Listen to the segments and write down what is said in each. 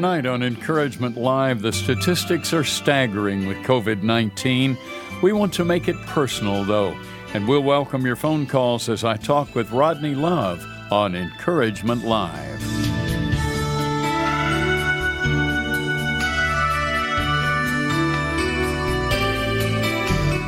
Tonight on Encouragement Live, the statistics are staggering with COVID 19. We want to make it personal, though, and we'll welcome your phone calls as I talk with Rodney Love on Encouragement Live.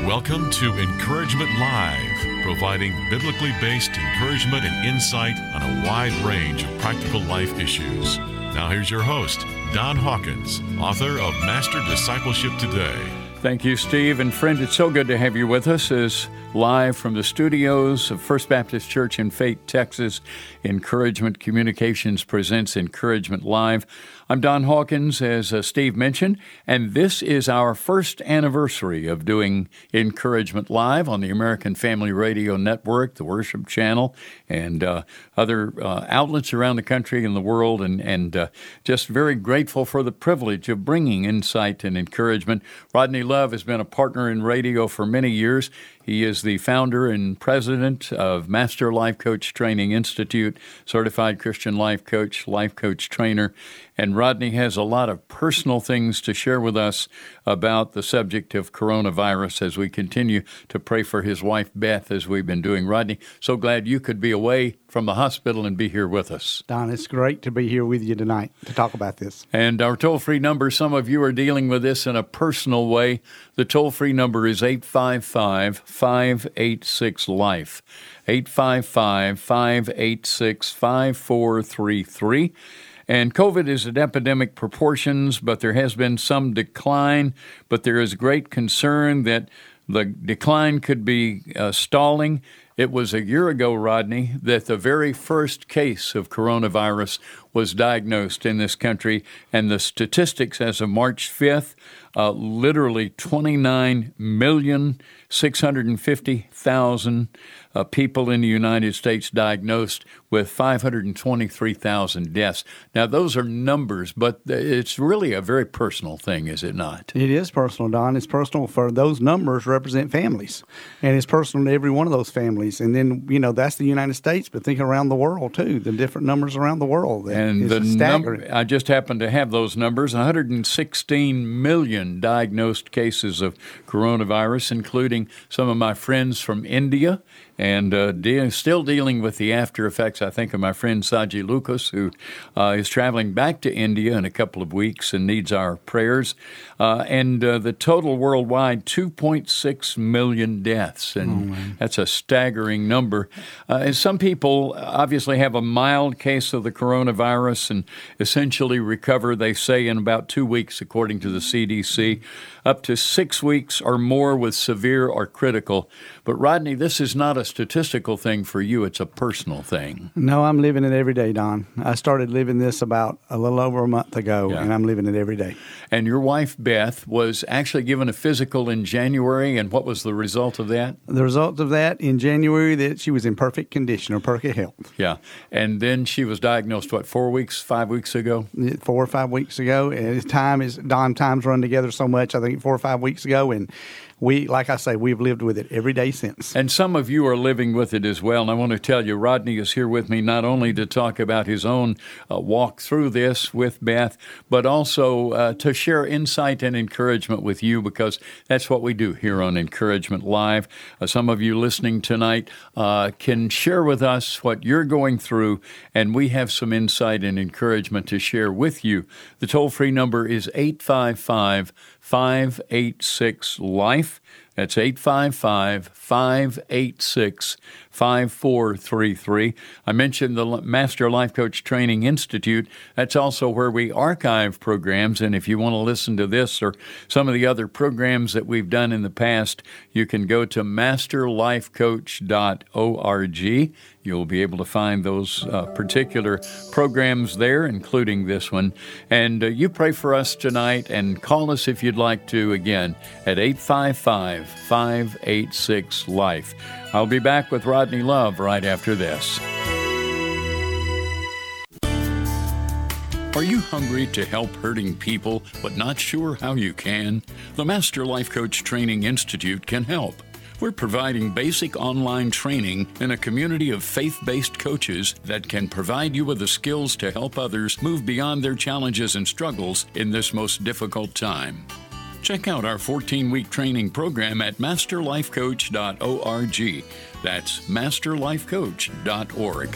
Welcome to Encouragement Live, providing biblically based encouragement and insight on a wide range of practical life issues. Now, here's your host, Don Hawkins, author of Master Discipleship Today. Thank you, Steve. And friend, it's so good to have you with us as live from the studios of First Baptist Church in Fate, Texas. Encouragement Communications presents Encouragement Live. I'm Don Hawkins, as uh, Steve mentioned, and this is our first anniversary of doing Encouragement Live on the American Family Radio Network, the Worship Channel, and uh, other uh, outlets around the country and the world, and, and uh, just very grateful for the privilege of bringing insight and encouragement. Rodney Love has been a partner in radio for many years. He is the founder and president of Master Life Coach Training Institute, certified Christian life coach, life coach trainer. And Rodney has a lot of personal things to share with us about the subject of coronavirus as we continue to pray for his wife, Beth, as we've been doing. Rodney, so glad you could be away from the hospital and be here with us. Don, it's great to be here with you tonight to talk about this. And our toll free number, some of you are dealing with this in a personal way. The toll free number is 855 586 Life. 855 586 5433. And COVID is at epidemic proportions, but there has been some decline. But there is great concern that the decline could be uh, stalling. It was a year ago, Rodney, that the very first case of coronavirus was diagnosed in this country, and the statistics as of March 5th uh, literally 29 million 650,000 uh, people in the United States diagnosed with 523,000 deaths. Now, those are numbers, but it's really a very personal thing, is it not? It is personal, Don. It's personal for those numbers represent families, and it's personal to every one of those families. And then, you know, that's the United States, but think around the world, too, the different numbers around the world. and the number, I just happen to have those numbers 116 million diagnosed cases of coronavirus, including some of my friends from India and uh, de- still dealing with the after effects, I think, of my friend Saji Lucas, who uh, is traveling back to India in a couple of weeks and needs our prayers. Uh, and uh, the total worldwide, 2.6 million deaths. And oh, that's a staggering number. Uh, and some people obviously have a mild case of the coronavirus and essentially recover, they say, in about two weeks, according to the CDC, up to six weeks or more with severe or critical. But Rodney, this is not a statistical thing for you, it's a personal thing. No, I'm living it every day, Don. I started living this about a little over a month ago, yeah. and I'm living it every day. And your wife, Beth, was actually given a physical in January, and what was the result of that? The result of that in January that she was in perfect condition or perfect health. Yeah. And then she was diagnosed, what, four weeks, five weeks ago? Four or five weeks ago. And time is, Don, times run together so much, I think four or five weeks ago, and we, like I say, we've lived with it every day since. And some of you are living with it as well. And I want to tell you, Rodney is here with me not only to talk about his own uh, walk through this with Beth, but also uh, to share insight and encouragement with you because that's what we do here on Encouragement Live. Uh, some of you listening tonight uh, can share with us what you're going through, and we have some insight and encouragement to share with you. The toll free number is 855 586 Life. That's 855 586 5433. I mentioned the Master Life Coach Training Institute. That's also where we archive programs. And if you want to listen to this or some of the other programs that we've done in the past, you can go to masterlifecoach.org. You'll be able to find those uh, particular programs there, including this one. And uh, you pray for us tonight and call us if you'd like to again at 855 586 Life. I'll be back with Rodney Love right after this. Are you hungry to help hurting people but not sure how you can? The Master Life Coach Training Institute can help. We're providing basic online training in a community of faith based coaches that can provide you with the skills to help others move beyond their challenges and struggles in this most difficult time. Check out our 14 week training program at masterlifecoach.org. That's masterlifecoach.org.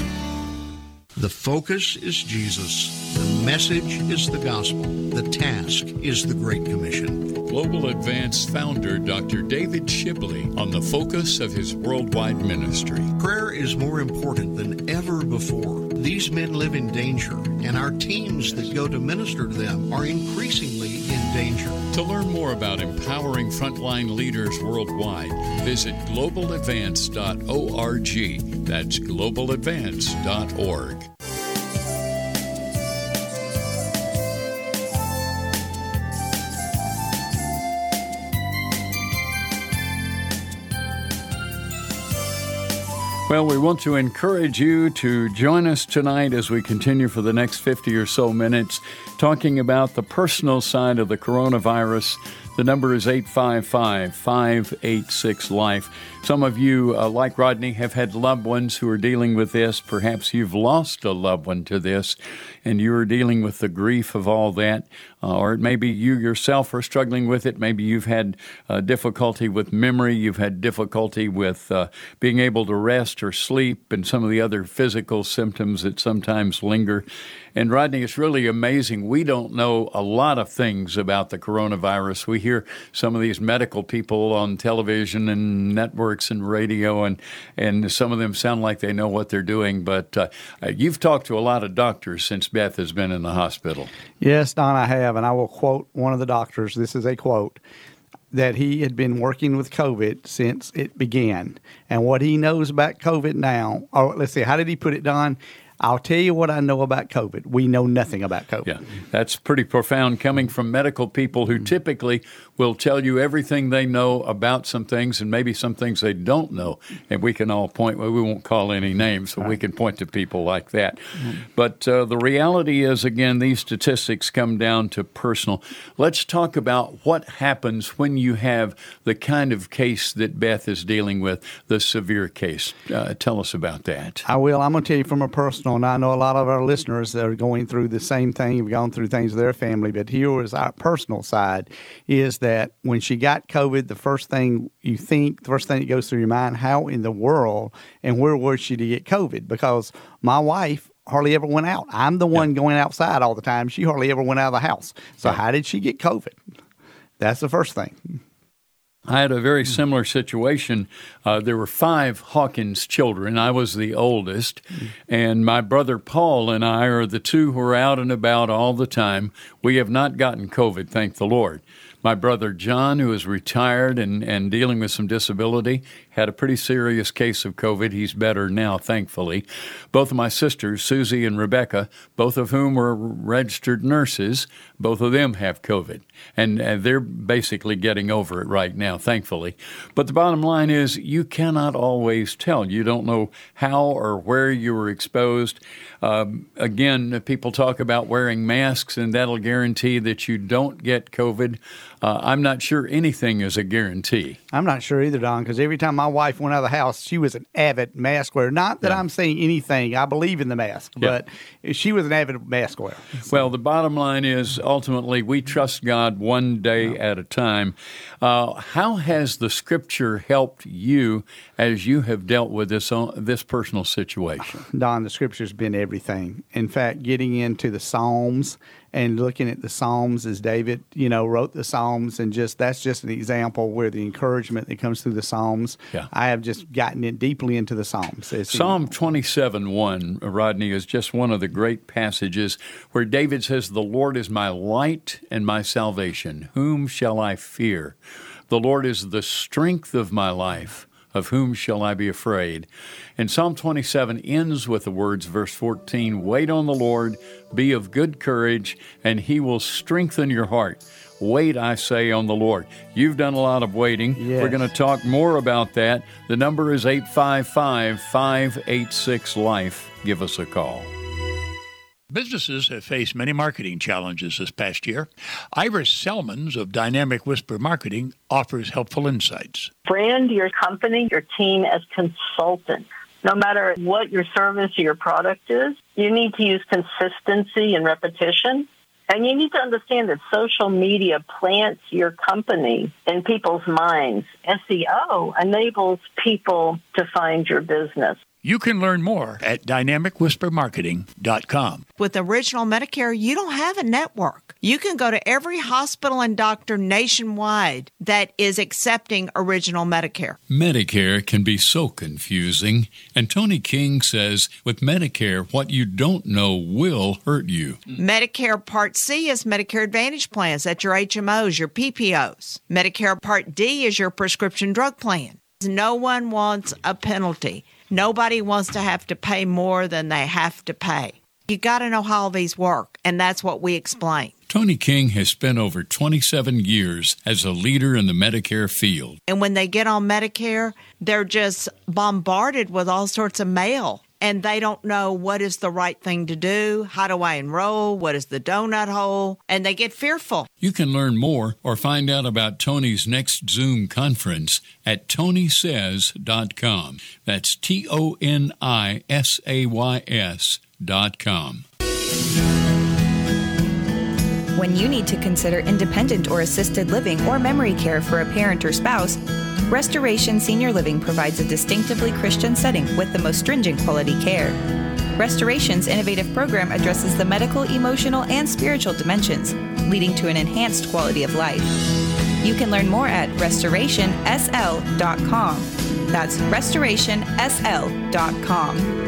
The focus is Jesus. The message is the gospel. The task is the Great Commission. Global Advance founder Dr. David Shibley on the focus of his worldwide ministry. Prayer is more important than ever before. These men live in danger, and our teams that go to minister to them are increasingly in danger. To learn more about empowering frontline leaders worldwide, visit globaladvance.org. That's globaladvance.org. Well, we want to encourage you to join us tonight as we continue for the next 50 or so minutes talking about the personal side of the coronavirus. The number is 855 586 Life. Some of you, uh, like Rodney, have had loved ones who are dealing with this. Perhaps you've lost a loved one to this and you're dealing with the grief of all that. Uh, or maybe you yourself are struggling with it. Maybe you've had uh, difficulty with memory. You've had difficulty with uh, being able to rest or sleep and some of the other physical symptoms that sometimes linger. And Rodney, it's really amazing. We don't know a lot of things about the coronavirus. We hear some of these medical people on television and networks and radio, and, and some of them sound like they know what they're doing. But uh, you've talked to a lot of doctors since Beth has been in the hospital. Yes, Don, I have. And I will quote one of the doctors. This is a quote that he had been working with COVID since it began. And what he knows about COVID now, or let's see, how did he put it, Don? I'll tell you what I know about COVID. We know nothing about COVID. Yeah, that's pretty profound coming from medical people who typically will tell you everything they know about some things and maybe some things they don't know. And we can all point, well, we won't call any names, but right. we can point to people like that. Mm-hmm. But uh, the reality is, again, these statistics come down to personal. Let's talk about what happens when you have the kind of case that Beth is dealing with, the severe case. Uh, tell us about that. I will. I'm going to tell you from a personal, and I know a lot of our listeners that are going through the same thing, have gone through things with their family, but here is our personal side is that that when she got COVID, the first thing you think, the first thing that goes through your mind, how in the world and where was she to get COVID? Because my wife hardly ever went out. I'm the one yeah. going outside all the time. She hardly ever went out of the house. So yeah. how did she get COVID? That's the first thing. I had a very similar situation. Uh, there were five Hawkins children. I was the oldest, and my brother Paul and I are the two who are out and about all the time. We have not gotten COVID, thank the Lord. My brother John, who is retired and, and dealing with some disability, had a pretty serious case of COVID. He's better now, thankfully. Both of my sisters, Susie and Rebecca, both of whom were registered nurses, both of them have COVID. And, and they're basically getting over it right now, thankfully. But the bottom line is you cannot always tell. You don't know how or where you were exposed. Um, again, people talk about wearing masks, and that'll guarantee that you don't get COVID. Uh, I'm not sure anything is a guarantee. I'm not sure either, Don, because every time my wife went out of the house, she was an avid mask wearer. Not that yeah. I'm saying anything, I believe in the mask, yeah. but she was an avid mask wearer. Well, the bottom line is ultimately we trust God one day yeah. at a time. Uh, how has the scripture helped you as you have dealt with this, uh, this personal situation? Don, the scripture's been everything. In fact, getting into the Psalms and looking at the Psalms as David, you know, wrote the Psalms, and just that's just an example where the encouragement that comes through the Psalms. Yeah. I have just gotten it deeply into the Psalms. It's Psalm twenty-seven one, Rodney, is just one of the great passages where David says, "The Lord is my light and my salvation; whom shall I fear? The Lord is the strength of my life." Of whom shall I be afraid? And Psalm 27 ends with the words, verse 14 Wait on the Lord, be of good courage, and he will strengthen your heart. Wait, I say, on the Lord. You've done a lot of waiting. Yes. We're going to talk more about that. The number is 855 586 Life. Give us a call. Businesses have faced many marketing challenges this past year. Iris Selmans of Dynamic Whisper Marketing offers helpful insights. Brand your company, your team as consultants. No matter what your service or your product is, you need to use consistency and repetition. And you need to understand that social media plants your company in people's minds. SEO enables people to find your business. You can learn more at dynamicwhispermarketing.com. With Original Medicare, you don't have a network. You can go to every hospital and doctor nationwide that is accepting Original Medicare. Medicare can be so confusing, and Toni King says with Medicare, what you don't know will hurt you. Medicare Part C is Medicare Advantage plans. That's your HMOs, your PPOs. Medicare Part D is your prescription drug plan. No one wants a penalty. Nobody wants to have to pay more than they have to pay. You got to know how all these work, and that's what we explain. Toni King has spent over 27 years as a leader in the Medicare field. And when they get on Medicare, they're just bombarded with all sorts of mail and they don't know what is the right thing to do. How do I enroll? What is the donut hole? And they get fearful. You can learn more or find out about Toni's next Zoom conference at tonisays.com. That's T O N I S A Y S dot com. When you need to consider independent or assisted living or memory care for a parent or spouse, Restoration Senior Living provides a distinctively Christian setting with the most stringent quality care. Restoration's innovative program addresses the medical, emotional, and spiritual dimensions, leading to an enhanced quality of life. You can learn more at restorationsl.com. That's restorationsl.com.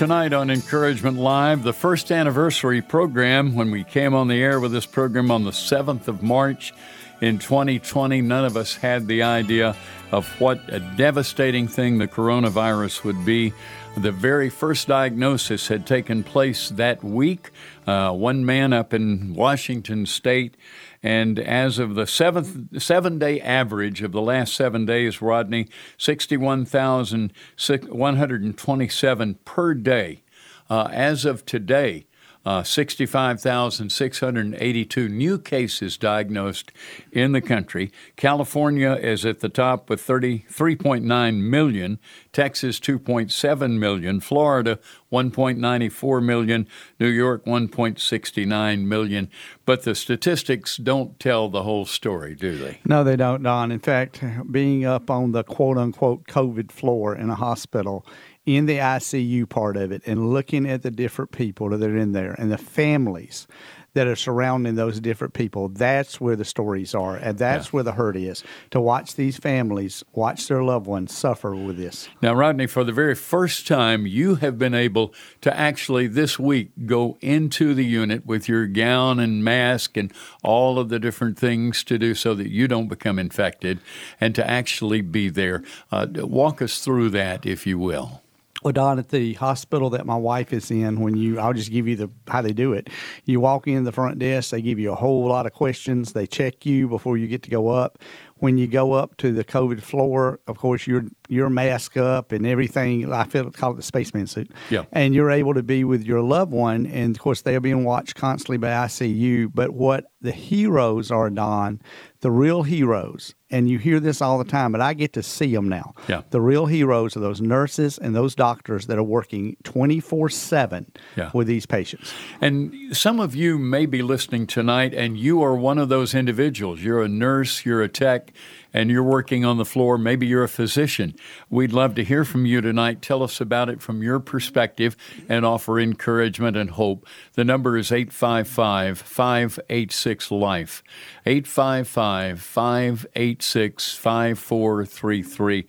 tonight on Encouragement Live, the first anniversary program when we came on the air with this program on the 7th of March in 2020. None of us had the idea of what a devastating thing the coronavirus would be. The very first diagnosis had taken place that week. Uh, one man up in Washington State and as of the seventh seven day average of the last seven days, Rodney, 61,127 per day. Uh, as of today, uh, 65,682 new cases diagnosed in the country. California is at the top with 33.9 million, Texas 2.7 million, Florida 1.94 million, New York 1.69 million. But the statistics don't tell the whole story, do they? No, they don't, Don. In fact, being up on the quote unquote COVID floor in a hospital in the ICU part of it and looking at the different people that are in there and the families that are surrounding those different people. That's where the stories are, and that's yeah. where the hurt is. To watch these families watch their loved ones suffer with this. Now, Rodney, for the very first time, you have been able to actually this week go into the unit with your gown and mask and all of the different things to do so that you don't become infected, and to actually be there. Uh, walk us through that, if you will well, Don, at the hospital that my wife is in, when you, I'll just give you the how they do it. You walk in the front desk, they give you a whole lot of questions. They check you before you get to go up. When you go up to the COVID floor, of course, you're you're masked up and everything. I feel call it the spaceman suit. Yeah. And you're able to be with your loved one, and of course, they're being watched constantly by ICU. But what the heroes are, Don, the real heroes, and you hear this all the time, but I get to see them now. Yeah. The real heroes are those nurses and those doctors that are working 24 yeah. 7 with these patients. And some of you may be listening tonight, and you are one of those individuals. You're a nurse, you're a tech, and you're working on the floor. Maybe you're a physician. We'd love to hear from you tonight. Tell us about it from your perspective and offer encouragement and hope. The number is 855 586 Life. 855 586 5433.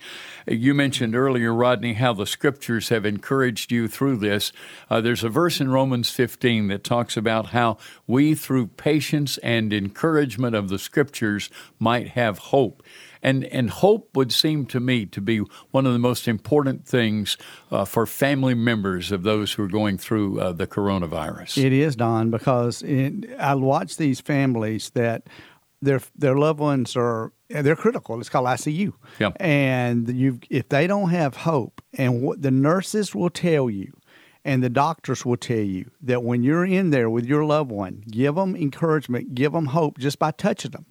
You mentioned earlier, Rodney, how the scriptures have encouraged you through this. Uh, there's a verse in Romans 15 that talks about how we, through patience and encouragement of the scriptures, might have hope. And, and hope would seem to me to be one of the most important things uh, for family members of those who are going through uh, the coronavirus. It is, Don, because it, I watch these families that their their loved ones are they're critical. It's called ICU. Yep. And you if they don't have hope, and what the nurses will tell you, and the doctors will tell you that when you're in there with your loved one, give them encouragement, give them hope just by touching them.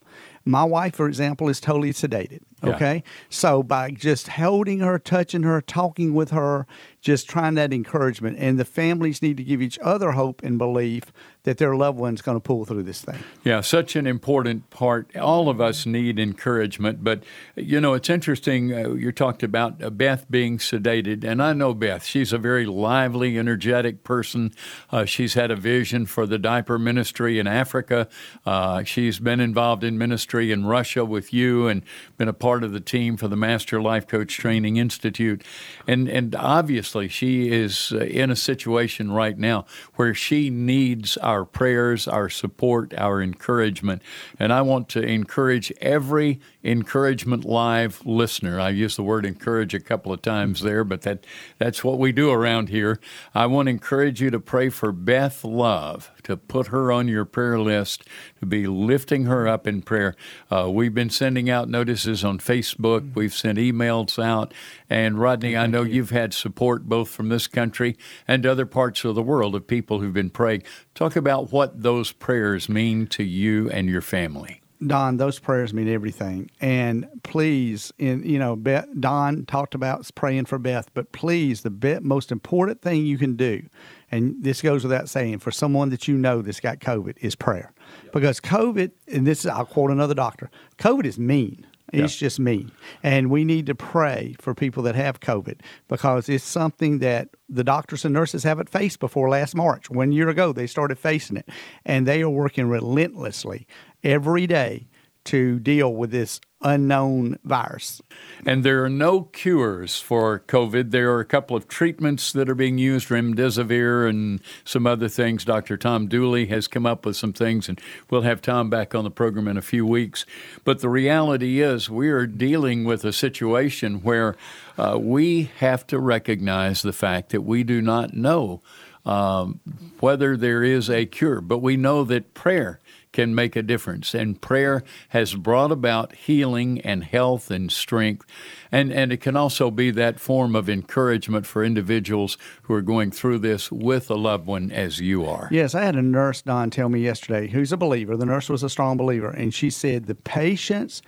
My wife, for example, is totally sedated. Yeah. Okay. So by just holding her, touching her, talking with her, just trying that encouragement. And the families need to give each other hope and belief that their loved one's going to pull through this thing. Yeah, such an important part. All of us need encouragement, but you know, it's interesting. Uh, you talked about uh, Beth being sedated, and I know Beth. She's a very lively, energetic person. Uh, she's had a vision for the diaper ministry in Africa. Uh, she's been involved in ministry in Russia with you, and been a part of the team for the Master Life Coach Training Institute. And and obviously, she is uh, in a situation right now where she needs our prayers, our support, our encouragement. And I want to encourage every Encouragement Live listener. I used the word encourage a couple of times there, but that, that's what we do around here. I want to encourage you to pray for Beth Love, to put her on your prayer list, to be lifting her up in prayer. Uh, we've been sending out notices on Facebook, we've sent emails out. And Rodney, I know you've had support both from this country and other parts of the world of people who've been praying. Talk about what those prayers mean to you and your family. Don, those prayers mean everything. And please, in you know, Beth, Don talked about praying for Beth, but please, the be- most important thing you can do, and this goes without saying, for someone that you know that's got COVID, is prayer, because COVID, and this is I'll quote another doctor, COVID is mean. It's just mean. And we need to pray for people that have COVID because it's something that the doctors and nurses haven't faced before last March. One year ago, they started facing it. And they are working relentlessly every day to deal with this unknown virus. And there are no cures for COVID. There are a couple of treatments that are being used, remdesivir and some other things. Dr. Tom Dooley has come up with some things, and we'll have Tom back on the program in a few weeks. But the reality is, we are dealing with a situation where uh, we have to recognize the fact that we do not know um, whether there is a cure, but we know that prayer can make a difference. And prayer has brought about healing and health and strength. And, and it can also be that form of encouragement for individuals who are going through this with a loved one as you are. Yes, I had a nurse, Don, tell me yesterday, who's a believer. The nurse was a strong believer. And she said the patients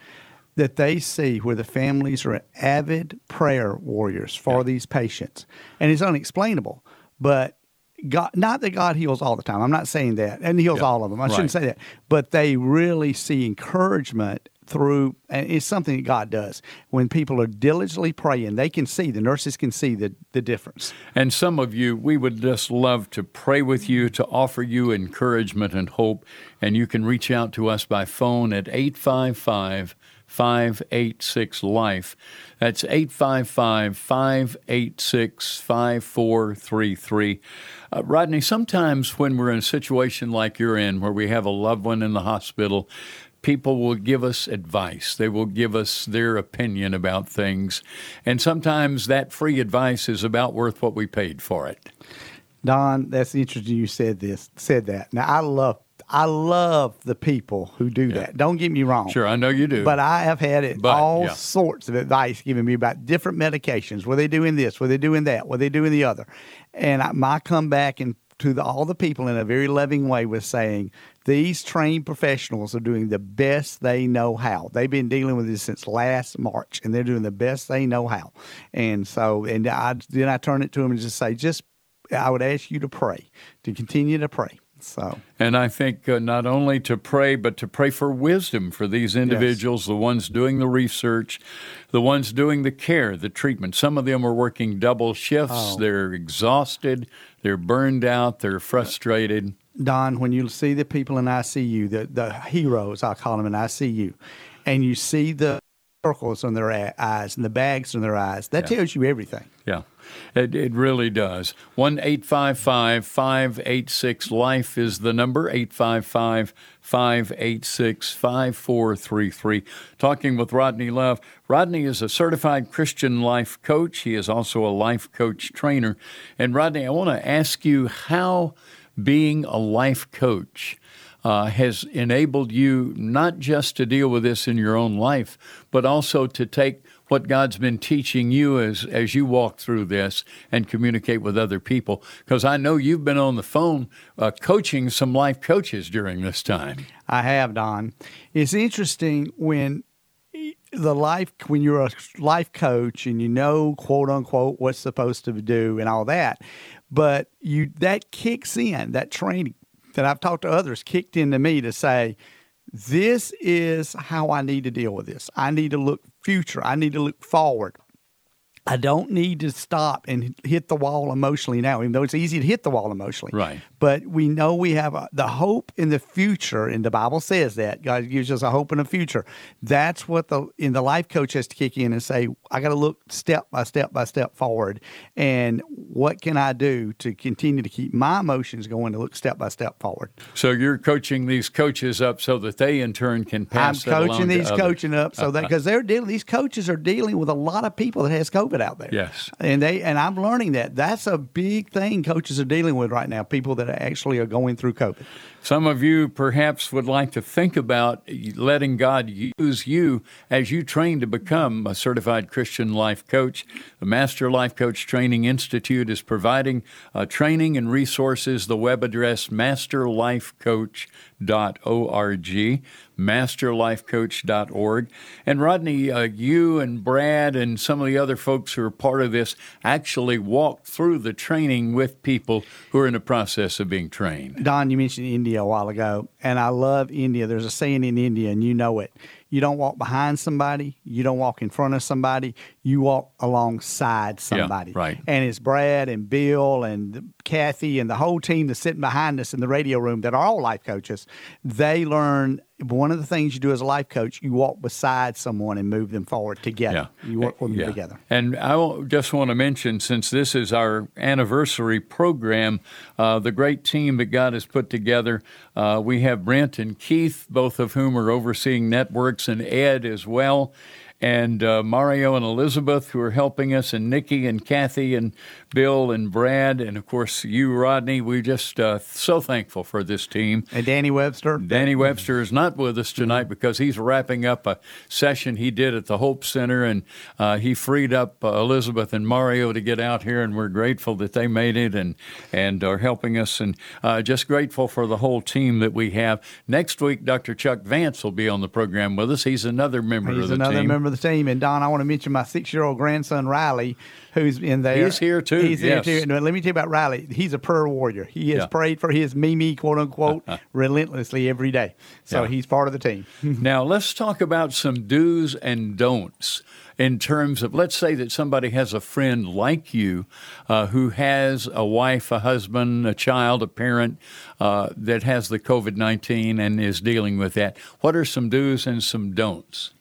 that they see where the families are avid prayer warriors for Yeah. these patients. And it's unexplainable. But God, not that God heals all the time. I'm not saying that, and He heals Yeah. all of them. I shouldn't say that. But they really see encouragement through, and it's something that God does. When people are diligently praying, they can see, the nurses can see the, the difference. And some of you, we would just love to pray with you, to offer you encouragement and hope. And you can reach out to us by phone at 855 586 Life. That's 855 586 5433. Uh, Rodney, sometimes when we're in a situation like you're in, where we have a loved one in the hospital, people will give us advice. They will give us their opinion about things. And sometimes that free advice is about worth what we paid for it. Don, that's interesting you said this, said that. Now I love I love the people who do that. Don't get me wrong. Sure, I know you do. But I have had it But, all yeah. sorts of advice given me about different medications. Were they doing this? Were they doing that? Were they doing the other? And I, my comeback and to the, all the people in a very loving way was saying these trained professionals are doing the best they know how. They've been dealing with this since last March, and they're doing the best they know how. And so, and I then I turn it to them and just say, just I would ask you to pray, to continue to pray. So. And I think uh, not only to pray, but to pray for wisdom for these individuals, the ones doing the research, the ones doing the care, the treatment. Some of them are working double shifts. Oh. They're exhausted, they're burned out, they're frustrated. Don, when you see the people in ICU, the, the heroes, I call them in ICU, and you see the circles on their eyes and the bags on their eyes, that Yeah. tells you everything. It, it really does. 1 855 586 Life is the number, 855 586 5433. Talking with Rodney Love. Rodney is a certified Christian life coach. He is also a life coach trainer. And Rodney, I want to ask you how being a life coach uh, has enabled you not just to deal with this in your own life, but also to take what God's been teaching you as as you walk through this and communicate with other people. Because I know you've been on the phone uh, coaching some life coaches during this time. I have, Don. It's interesting when the life when you're a life coach and you know quote unquote what's supposed to do and all that but you that kicks in that training that I've talked to others kicked into me to say this is how I need to deal with this. I need to look future. I need to look forward. I don't need to stop and hit the wall emotionally now, even though it's easy to hit the wall emotionally. Right. But we know we have a, the hope in the future, and the Bible says that God gives us a hope in the future. That's what the in the life coach has to kick in and say, I got to look step by step by step forward, and what can I do to continue to keep my emotions going to look step by step forward. So you're coaching these coaches up so that they in turn can pass. I'm coaching these coaching up so that uh-huh. because they're dealing these coaches are dealing with a lot of people that has COVID out there. Yes, and they and I'm learning that that's a big thing coaches are dealing with right now. People that actually are going through COVID. Some of you perhaps would like to think about letting God use you as you train to become a certified Christian life coach. The Master Life Coach Training Institute is providing uh, training and resources. The web address masterlifecoach.org masterlifecoach.org. And Rodney, uh, you and Brad and some of the other folks who are part of this actually walk through the training with people who are in the process of being trained. Don, you mentioned India a while ago, and I love India. There's a saying in India, and you know it. You don't walk behind somebody. You don't walk in front of somebody. You walk alongside somebody. Yeah, right. And it's Brad and Bill and Kathy and the whole team that's sitting behind us in the radio room that are all life coaches. They learn one of the things you do as a life coach, you walk beside someone and move them forward together. Yeah. You work with them yeah. together. And I just want to mention, since this is our anniversary program, uh, the great team that God has put together. Uh, we have Brent and Keith, both of whom are overseeing networks, and Ed as well and uh, Mario and Elizabeth who are helping us, and Nikki and Kathy and Bill and Brad, and of course you, Rodney. We're just uh, so thankful for this team. And Danny Webster. Danny Webster is not with us tonight because he's wrapping up a session he did at the Hope Center, and uh, he freed up uh, Elizabeth and Mario to get out here, and we're grateful that they made it and and are helping us, and uh, just grateful for the whole team that we have. Next week, Dr. Chuck Vance will be on the program with us. He's another member he's of the another team. member of the team. And Don, I want to mention my six-year-old grandson Riley, who's in there. He's here too. He's yes. here too. And let me tell you about Riley. He's a prayer warrior. He has yeah. prayed for his Mimi, quote unquote, relentlessly every day. So yeah. he's part of the team. now let's talk about some do's and don'ts in terms of let's say that somebody has a friend like you uh, who has a wife, a husband, a child, a parent uh, that has the COVID 19 and is dealing with that. What are some do's and some don'ts?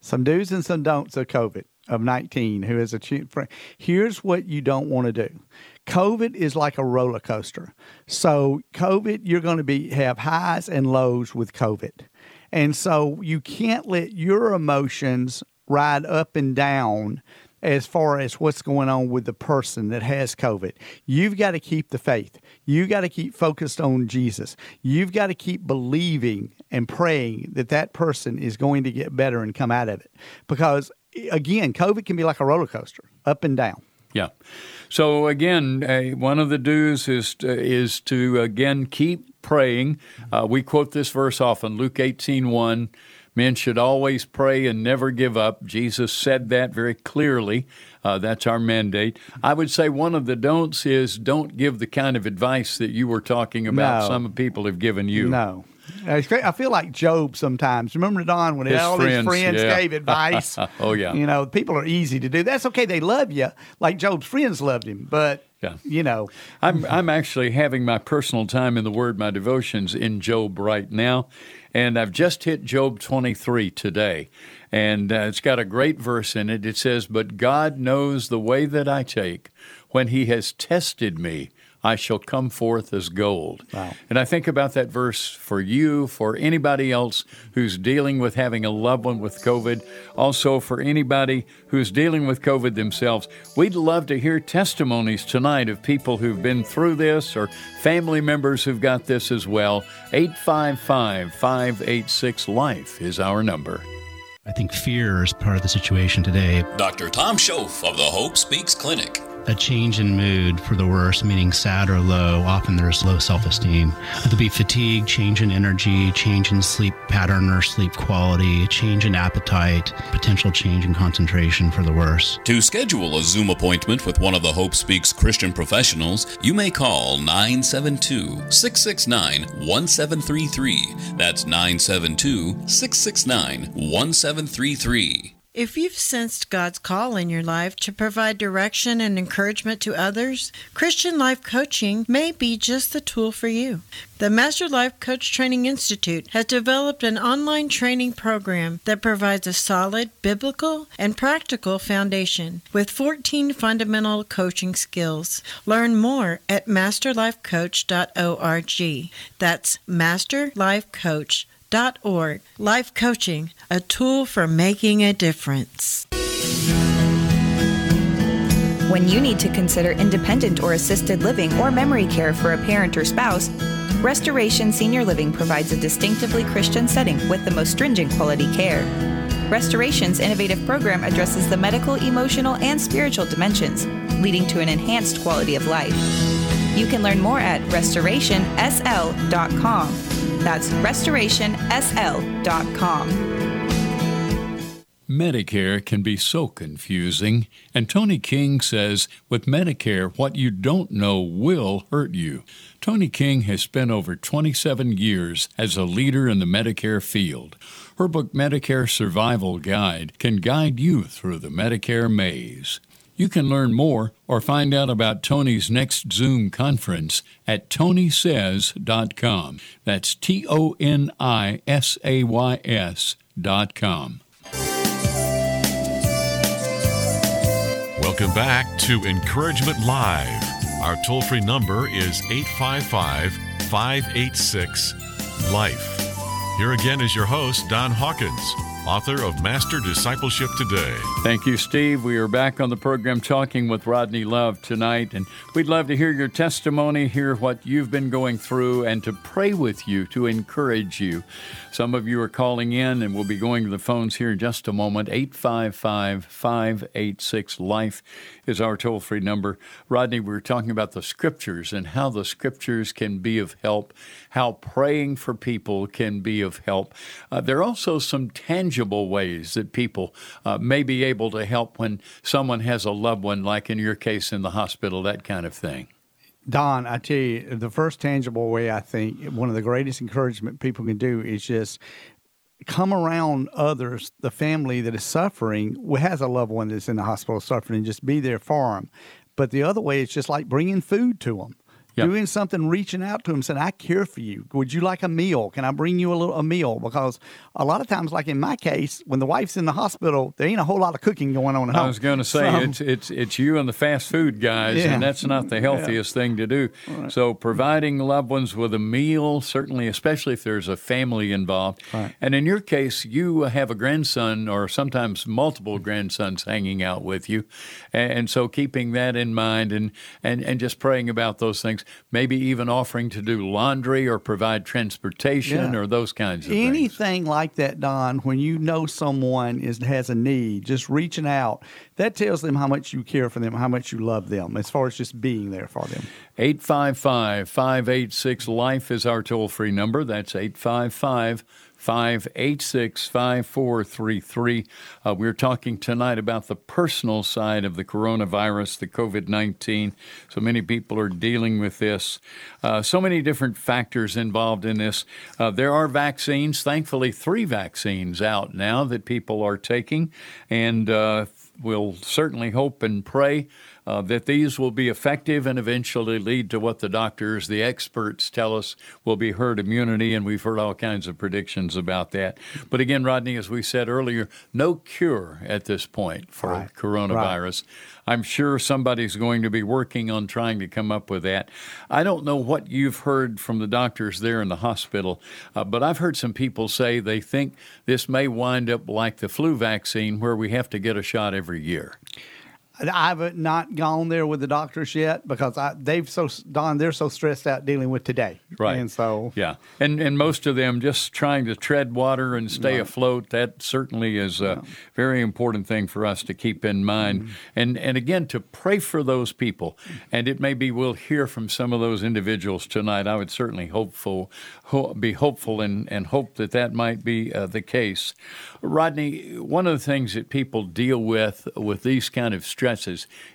Some do's and some don'ts of COVID of 19 who is a friend. Here's what you don't want to do. COVID is like a roller coaster. So COVID, you're going to be have highs and lows with COVID. And so you can't let your emotions ride up and down as far as what's going on with the person that has COVID. You've got to keep the faith. You've got to keep focused on Jesus. You've got to keep believing and praying that that person is going to get better and come out of it. Because again, COVID can be like a roller coaster, up and down. Yeah. So again, uh, one of the do's is to, is to again keep praying. Uh, we quote this verse often, Luke 18, 1. Men should always pray and never give up. Jesus said that very clearly. Uh, that's our mandate. I would say one of the don'ts is don't give the kind of advice that you were talking about. No. Some people have given you. No. I feel like Job sometimes. Remember Don when his all friends, his friends yeah. gave advice? oh yeah. You know, people are easy to do. That's okay. They love you, like Job's friends loved him. But yeah. you know, I'm I'm actually having my personal time in the Word, my devotions in Job right now, and I've just hit Job 23 today. And uh, it's got a great verse in it. It says, But God knows the way that I take. When He has tested me, I shall come forth as gold. Wow. And I think about that verse for you, for anybody else who's dealing with having a loved one with COVID, also for anybody who's dealing with COVID themselves. We'd love to hear testimonies tonight of people who've been through this or family members who've got this as well. 855 586 Life is our number. I think fear is part of the situation today. Dr. Tom Schoaf of the Hope Speaks Clinic a change in mood for the worse, meaning sad or low. Often there's low self esteem. There'll be fatigue, change in energy, change in sleep pattern or sleep quality, change in appetite, potential change in concentration for the worse. To schedule a Zoom appointment with one of the Hope Speaks Christian professionals, you may call 972 669 1733. That's 972 669 1733. If you've sensed God's call in your life to provide direction and encouragement to others, Christian Life Coaching may be just the tool for you. The Master Life Coach Training Institute has developed an online training program that provides a solid biblical and practical foundation with 14 fundamental coaching skills. Learn more at masterlifecoach.org. That's masterlifecoach.org org. Life Coaching, a tool for making a difference. When you need to consider independent or assisted living or memory care for a parent or spouse, Restoration Senior Living provides a distinctively Christian setting with the most stringent quality care. Restoration's innovative program addresses the medical, emotional, and spiritual dimensions, leading to an enhanced quality of life. You can learn more at restorationsl.com. That's restorationsl.com. Medicare can be so confusing, and Toni King says with Medicare, what you don't know will hurt you. Toni King has spent over 27 years as a leader in the Medicare field. Her book, Medicare Survival Guide, can guide you through the Medicare maze. You can learn more or find out about Toni's next Zoom conference at tonisays.com. That's T O N I S A Y S.com. Welcome back to Encouragement Live. Our toll free number is 855 586 Life. Here again is your host, Don Hawkins author of Master Discipleship Today. Thank you, Steve. We are back on the program talking with Rodney Love tonight, and we'd love to hear your testimony, hear what you've been going through, and to pray with you, to encourage you. Some of you are calling in, and we'll be going to the phones here in just a moment. 855 586 Life is our toll free number. Rodney, we were talking about the scriptures and how the scriptures can be of help, how praying for people can be of help. Uh, there are also some tangible ways that people uh, may be able to help when someone has a loved one, like in your case in the hospital, that kind of thing. Don, I tell you, the first tangible way I think one of the greatest encouragement people can do is just come around others, the family that is suffering, has a loved one that's in the hospital suffering, and just be there for them. But the other way is just like bringing food to them. Yep. Doing something, reaching out to them, saying, "I care for you. Would you like a meal? Can I bring you a little a meal?" Because a lot of times, like in my case, when the wife's in the hospital, there ain't a whole lot of cooking going on at home. I was going to say so, it's it's it's you and the fast food guys, yeah. and that's not the healthiest yeah. thing to do. Right. So providing loved ones with a meal, certainly, especially if there's a family involved. Right. And in your case, you have a grandson or sometimes multiple grandsons hanging out with you, and so keeping that in mind and and and just praying about those things things, maybe even offering to do laundry or provide transportation yeah. or those kinds of Anything things. Anything like that, Don, when you know someone is has a need, just reaching out, that tells them how much you care for them, how much you love them, as far as just being there for them. 855 586 Life is our toll free number. That's 855 586 5433. Uh, we're talking tonight about the personal side of the coronavirus, the COVID 19. So many people are dealing with this. Uh, so many different factors involved in this. Uh, there are vaccines, thankfully, three vaccines out now that people are taking, and uh, we'll certainly hope and pray uh, that these will be effective and eventually lead to what the doctors, the experts tell us will be herd immunity, and we've heard all kinds of predictions about that. But again, Rodney, as we said earlier, no cure at this point for Right. coronavirus. I'm sure somebody's going to be working on trying to come up with that. I don't know what you've heard from the doctors there in the hospital, uh, but I've heard some people say they think this may wind up like the flu vaccine, where we have to get a shot every year. I've not not gone there with the doctors yet because I, they've so Don they're so stressed out dealing with today. Right. And so Yeah, and and most of them just trying to tread water and stay afloat. That certainly is a very important thing for us to keep in mind, Mm-hmm. and and again to pray for those people. And it may be we'll hear from some of those individuals tonight. I would certainly hopeful ho- be hopeful and and hope that that might be uh, the case. Rodney, one of the things that people deal with with these kind of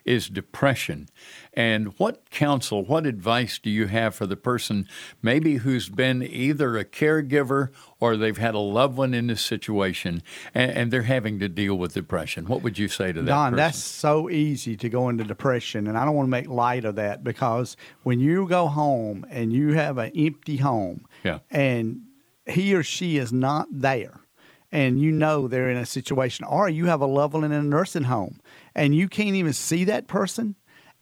is depression. And what counsel, what advice do you have for the person maybe who's been either a caregiver or they've had a loved one in this situation and, and they're having to deal with depression? What would you say to that Don, person? that's so easy to go into depression, and I don't want to make light of that because when you go home and you have an empty home, Yeah. and he or she is not there, and you know they're in a situation, or you have a loved one in a nursing home, and you can't even see that person,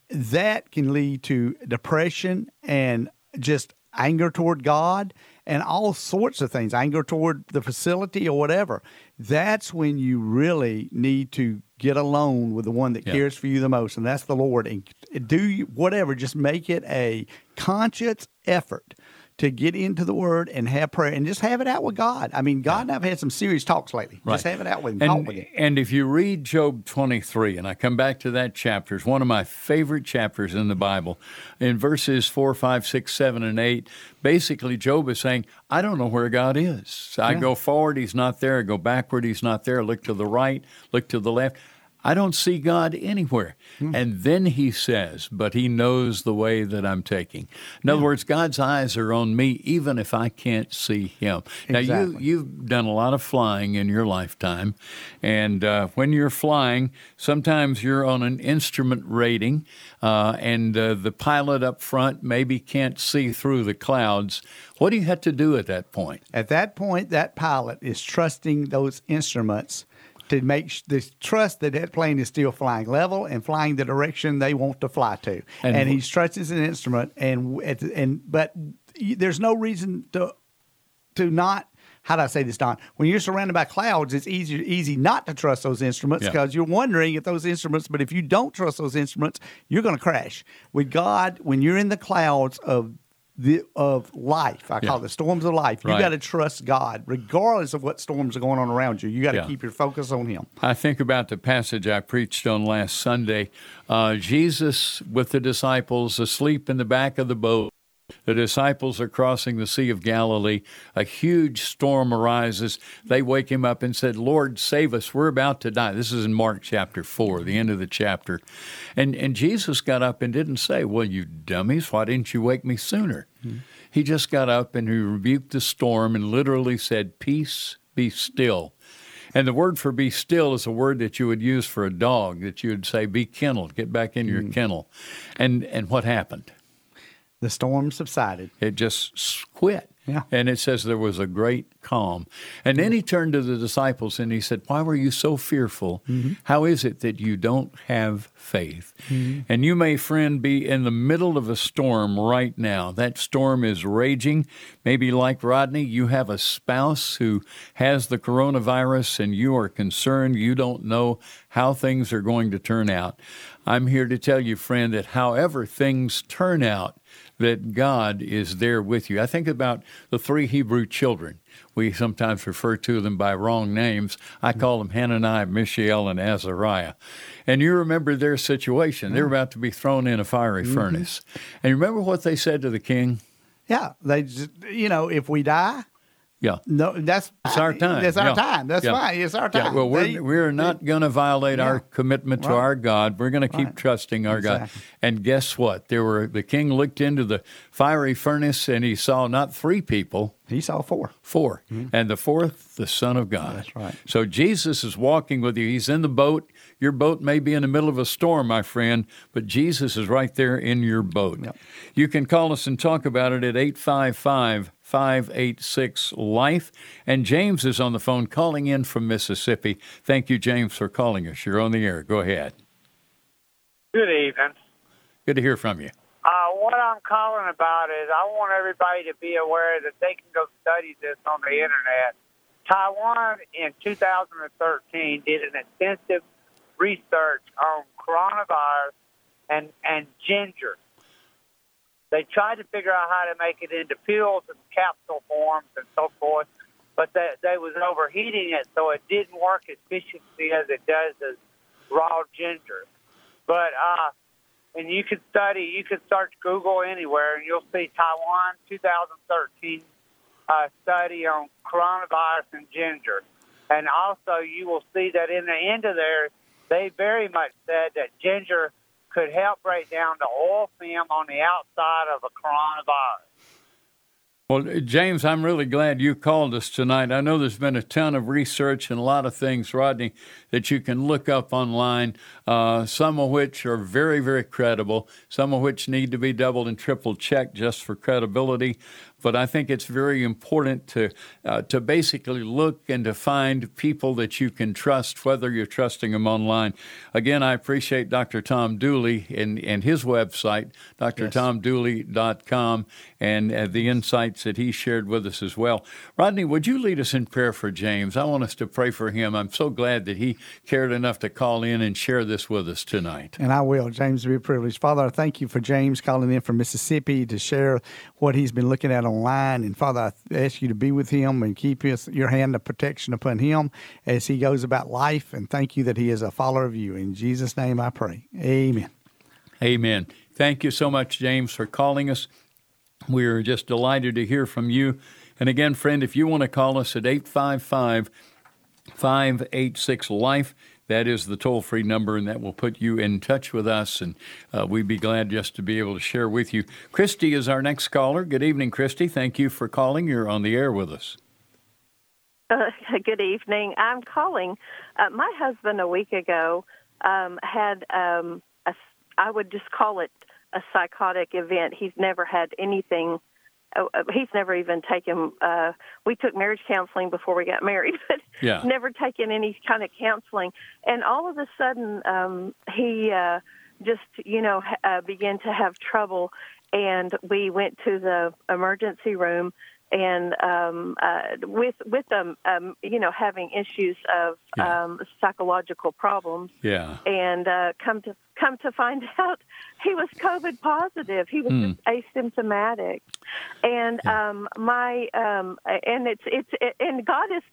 that can lead to depression and just anger toward God and all sorts of things, anger toward the facility or whatever. That's when you really need to get alone with the one that Yeah. cares for you the most, and that's the Lord. And do whatever, just make it a conscious effort to get into the Word and have prayer and just have it out with God. I mean, God and I've had some serious talks lately. Just have it out with Him, And, with Him. and if you read Job 23, and I come back to that chapter, it's one of my favorite chapters in the Bible. In verses 4, 5, 6, 7, and 8, basically Job is saying, I don't know where God is. I Yeah. go forward, He's not there. I go backward, He's not there. I look to the right, look to the left. I don't see God anywhere. Hmm. And then he says, but he knows the way that I'm taking. In other words, God's eyes are on me even if I can't see him. Now, you, you've done a lot of flying in your lifetime. And uh, when you're flying, sometimes you're on an instrument rating, uh, and uh, the pilot up front maybe can't see through the clouds. What do you have to do at that point? At that point, that pilot is trusting those instruments to make sh- this trust that that plane is still flying level and flying the direction they want to fly to. And- And, he's trusting an instrument, and w- at the- and but there's no reason to to not. How do I say this, Don? When you're surrounded by clouds, it's easy easy not to trust those instruments Yeah. because you're wondering if those instruments. But if you don't trust those instruments, you're going to crash. With God, when you're in the clouds of the of life, I call it the storms of life. You Right. got to trust God, regardless of what storms are going on around you. You got to Yeah. keep your focus on Him. I think about the passage I preached on last Sunday. Uh, Jesus with the disciples asleep in the back of the boat. The disciples are crossing the Sea of Galilee. A huge storm arises. They wake him up and said, Lord, save us. We're about to die. This is in Mark chapter 4, the end of the chapter. And, and Jesus got up and didn't say, Well, you dummies, why didn't you wake me sooner? Hmm. He just got up and he rebuked the storm and literally said, Peace, be still. And the word for be still is a word that you would use for a dog, that you would say, be kenneled, get back in your hmm. kennel. And and what happened? The storm subsided. It just quit. Yeah. And it says there was a great calm. And then he turned to the disciples and he said, Why were you so fearful? Mm-hmm. How is it that you don't have faith? Mm-hmm. And you may, friend, be in the middle of a storm right now. That storm is raging. Maybe, like Rodney, you have a spouse who has the coronavirus and you are concerned. You don't know how things are going to turn out. I'm here to tell you, friend, that however things turn out, that God is there with you. I think about the three Hebrew children. We sometimes refer to them by wrong names. I call them Hananiah, Mishael, and Azariah. And you remember their situation. They're about to be thrown in a fiery mm-hmm. furnace. And you remember what they said to the king? Yeah, they just, you know, if we die, Yeah. No, that's it's our time. It's our yeah. time. That's yeah. fine. It's our time. Yeah. Well, we're, They- we're not going to violate Yeah. our commitment to Right. our God. We're going to keep Right. trusting our God. And guess what? There were the king looked into the fiery furnace and he saw not three people, he saw four. 4 and the fourth, the Son of God. Mm-hmm. That's right. So Jesus is walking with you. He's in the boat. Your boat may be in the middle of a storm, my friend, but Jesus is right there in your boat. Yep. You can call us and talk about it at 855 586 Life. And James is on the phone calling in from Mississippi. Thank you, James, for calling us. You're on the air. Go ahead. Good evening. Good to hear from you. Uh, what I'm calling about is I want everybody to be aware that they can go study this on the internet. Taiwan in 2013 did an extensive research on coronavirus and, and ginger. They tried to figure out how to make it into pills and capsule forms and so forth, but they, they was overheating it, so it didn't work as efficiently as it does as raw ginger. But uh, and you can study, you can search Google anywhere, and you'll see Taiwan 2013 uh, study on coronavirus and ginger. And also, you will see that in the end of there, they very much said that ginger could help break down the oil film on the outside of a coronavirus. Well, James, I'm really glad you called us tonight. I know there's been a ton of research and a lot of things, Rodney, that you can look up online, uh, some of which are very, very credible, some of which need to be double and triple checked just for credibility. But I think it's very important to uh, to basically look and to find people that you can trust, whether you're trusting them online. Again, I appreciate Dr. Tom Dooley and, and his website, drtomdooley.com, and uh, the insights that he shared with us as well. Rodney, would you lead us in prayer for James? I want us to pray for him. I'm so glad that he cared enough to call in and share this with us tonight. And I will. James, be privileged. Father, I thank you for James calling in from Mississippi to share what he's been looking at online. And Father, I ask you to be with him and keep his, your hand of protection upon him as he goes about life. And thank you that he is a follower of you. In Jesus' name I pray. Amen. Amen. Thank you so much, James, for calling us. We're just delighted to hear from you. And again, friend, if you want to call us at 855 586 Life, that is the toll free number, and that will put you in touch with us. And uh, we'd be glad just to be able to share with you. Christy is our next caller. Good evening, Christy. Thank you for calling. You're on the air with us. Uh, good evening. I'm calling. Uh, my husband a week ago um, had um, a, I would just call it a psychotic event. He's never had anything. Uh, uh, he's never even taken. Uh, we took marriage counseling before we got married, but Yeah. never taken any kind of counseling. And all of a sudden, um, he uh, just you know uh, began to have trouble. And we went to the emergency room and um, uh, with with them, um, you know, having issues of um, psychological problems, Yeah. and uh, come to come to find out, he was COVID positive. He was just asymptomatic, and um, my um, and it's it's it, and God is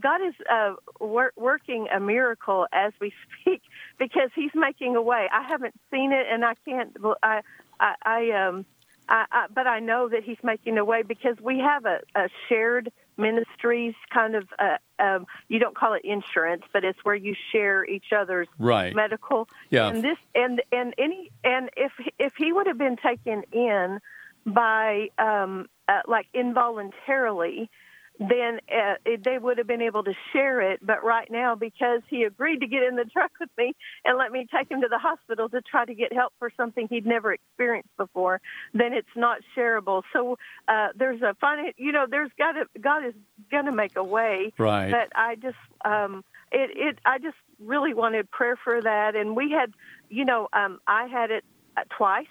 God is uh, wor- working a miracle as we speak because He's making a way. I haven't seen it, and I can't. I I, I um. I, I, but I know that he's making a way because we have a, a shared ministries kind of. Uh, um, you don't call it insurance, but it's where you share each other's Right. medical. Yeah. And this and and any and if if he would have been taken in by um, uh, like involuntarily, then uh, it, they would have been able to share it. But right now, because he agreed to get in the truck with me and let me take him to the hospital to try to get help for something he'd never experienced before, then it's not shareable. So uh, there's a fun, you know, there's got to God is going to make a way. Right. But I just um, it it I just really wanted prayer for that, and we had, you know, um, I had it uh, twice.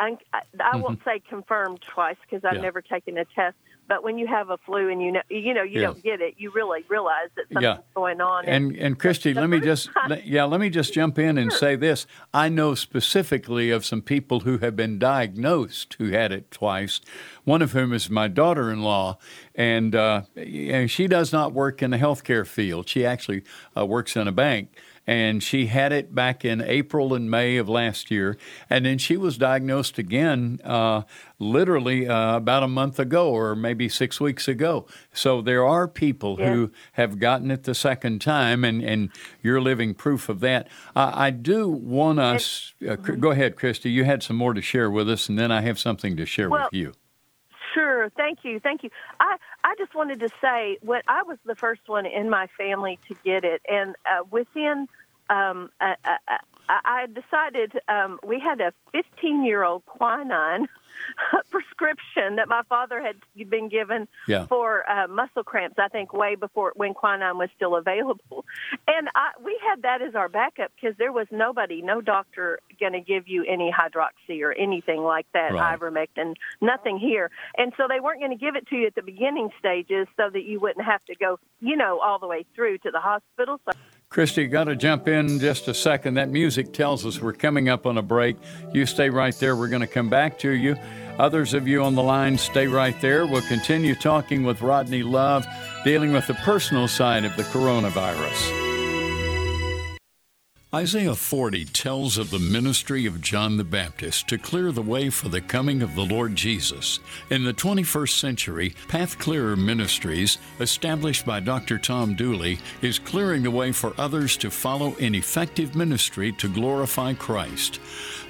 I, I, I won't say confirmed twice because I've Mm-hmm. Yeah. never taken a test. But when you have a flu and you know, you know, you don't get it, you really realize that something's Yeah. going on. And and Christy, let me just let- yeah, let me just jump in and say this. I know specifically of some people who have been diagnosed who had it twice. one of whom is my daughter-in-law, and, uh, and she does not work in the healthcare field. She actually uh, works in a bank and she had it back in April and May of last year, and then she was diagnosed again, uh, literally uh, about a month ago or maybe six weeks ago. So there are people yeah. who have gotten it the second time, and, and you're living proof of that. I do want us. Uh. Go ahead, Christy. You had some more to share with us, and then I have something to share well, with you. Sure. Thank you. Thank you. I, I just wanted to say what I was the first one in my family to get it, and uh, within um, I, I, I decided um, we had a 15 year old quinine prescription that my father had been given yeah. for uh, muscle cramps. I think way before when quinine was still available, and I, we had that as our backup because there was nobody, no doctor, going to give you any hydroxy or anything like that, right. ivermectin, nothing here, and so they weren't going to give it to you at the beginning stages so that you wouldn't have to go, you know, all the way through to the hospital. So Christy, got to jump in just a second. That music tells us we're coming up on a break. You stay right there. We're going to come back to you. Others of you on the line, stay right there. We'll continue talking with Rodney Love, dealing with the personal side of the coronavirus. Isaiah 40 tells of the ministry of John the Baptist to clear the way for the coming of the Lord Jesus. In the 21st century, Path Clearer Ministries, established by Dr. Tom Dooley, is clearing the way for others to follow in effective ministry to glorify Christ.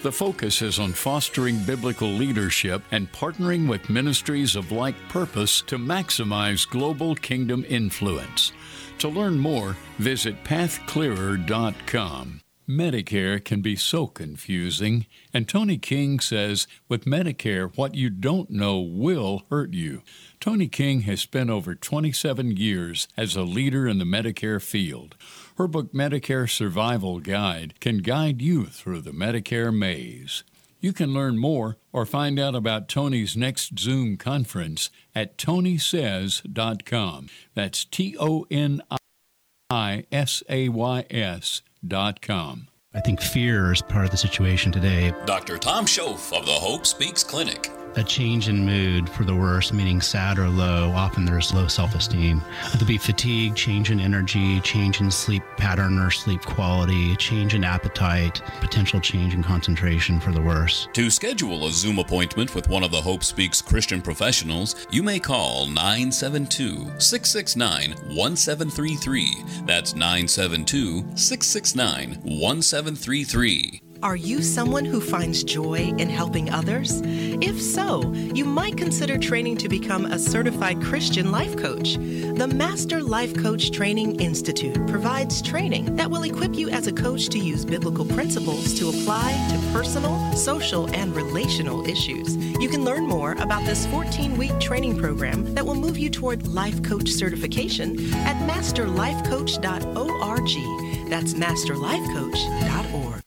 The focus is on fostering biblical leadership and partnering with ministries of like purpose to maximize global kingdom influence. To learn more, visit pathclearer.com. Medicare can be so confusing, and Toni King says with Medicare, what you don't know will hurt you. Toni King has spent over 27 years as a leader in the Medicare field. Her book, Medicare Survival Guide, can guide you through the Medicare maze. You can learn more or find out about Toni's next Zoom conference at tonisays.com. That's T O N I S A Y S dot com. I think fear is part of the situation today. Dr. Tom Schoaf of the Hope Speaks Clinic a change in mood for the worse, meaning sad or low. Often there's low self esteem. There'll be fatigue, change in energy, change in sleep pattern or sleep quality, change in appetite, potential change in concentration for the worse. To schedule a Zoom appointment with one of the Hope Speaks Christian professionals, you may call 972 669 1733. That's 972 669 1733. Are you someone who finds joy in helping others? If so, you might consider training to become a certified Christian life coach. The Master Life Coach Training Institute provides training that will equip you as a coach to use biblical principles to apply to personal, social, and relational issues. You can learn more about this 14 week training program that will move you toward life coach certification at masterlifecoach.org. That's masterlifecoach.org.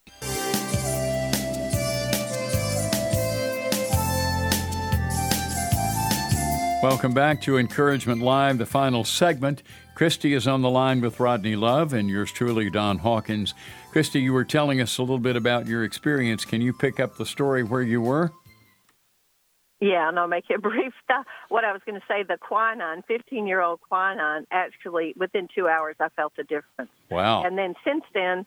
Welcome back to Encouragement Live, the final segment. Christy is on the line with Rodney Love and yours truly, Don Hawkins. Christy, you were telling us a little bit about your experience. Can you pick up the story where you were? Yeah, and I'll make it brief. What I was going to say, the quinine, 15 year old quinine, actually, within two hours, I felt a difference. Wow. And then since then,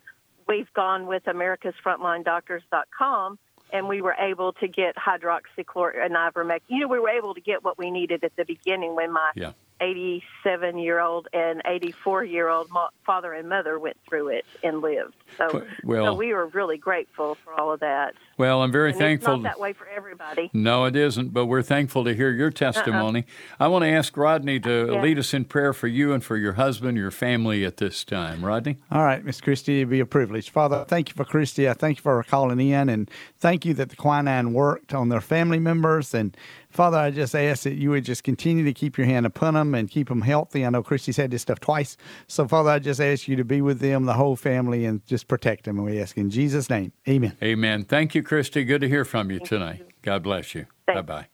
we've gone with americasfrontlinedoctors.com and we were able to get hydroxychloroquine and ivermectin. You know, we were able to get what we needed at the beginning when my yeah. 87 year old and 84 year old father and mother went through it and lived. So, well, so we were really grateful for all of that. Well, I'm very and thankful. It's not that way for everybody. No, it isn't, but we're thankful to hear your uh-uh. testimony. Uh-uh. I want to ask Rodney to yeah. lead us in prayer for you and for your husband, your family at this time. Rodney? All right, Miss Christy, it'd be a privilege. Father, thank you for Christy. I thank you for calling in, and thank you that the quinine worked on their family members. And Father, I just ask that you would just continue to keep your hand upon them and keep them healthy. I know Christy's had this stuff twice. So, Father, I just ask you to be with them, the whole family, and just protect them. And we ask in Jesus' name. Amen. Amen. Thank you, Christy. Good to hear from you tonight. God bless you. Bye bye.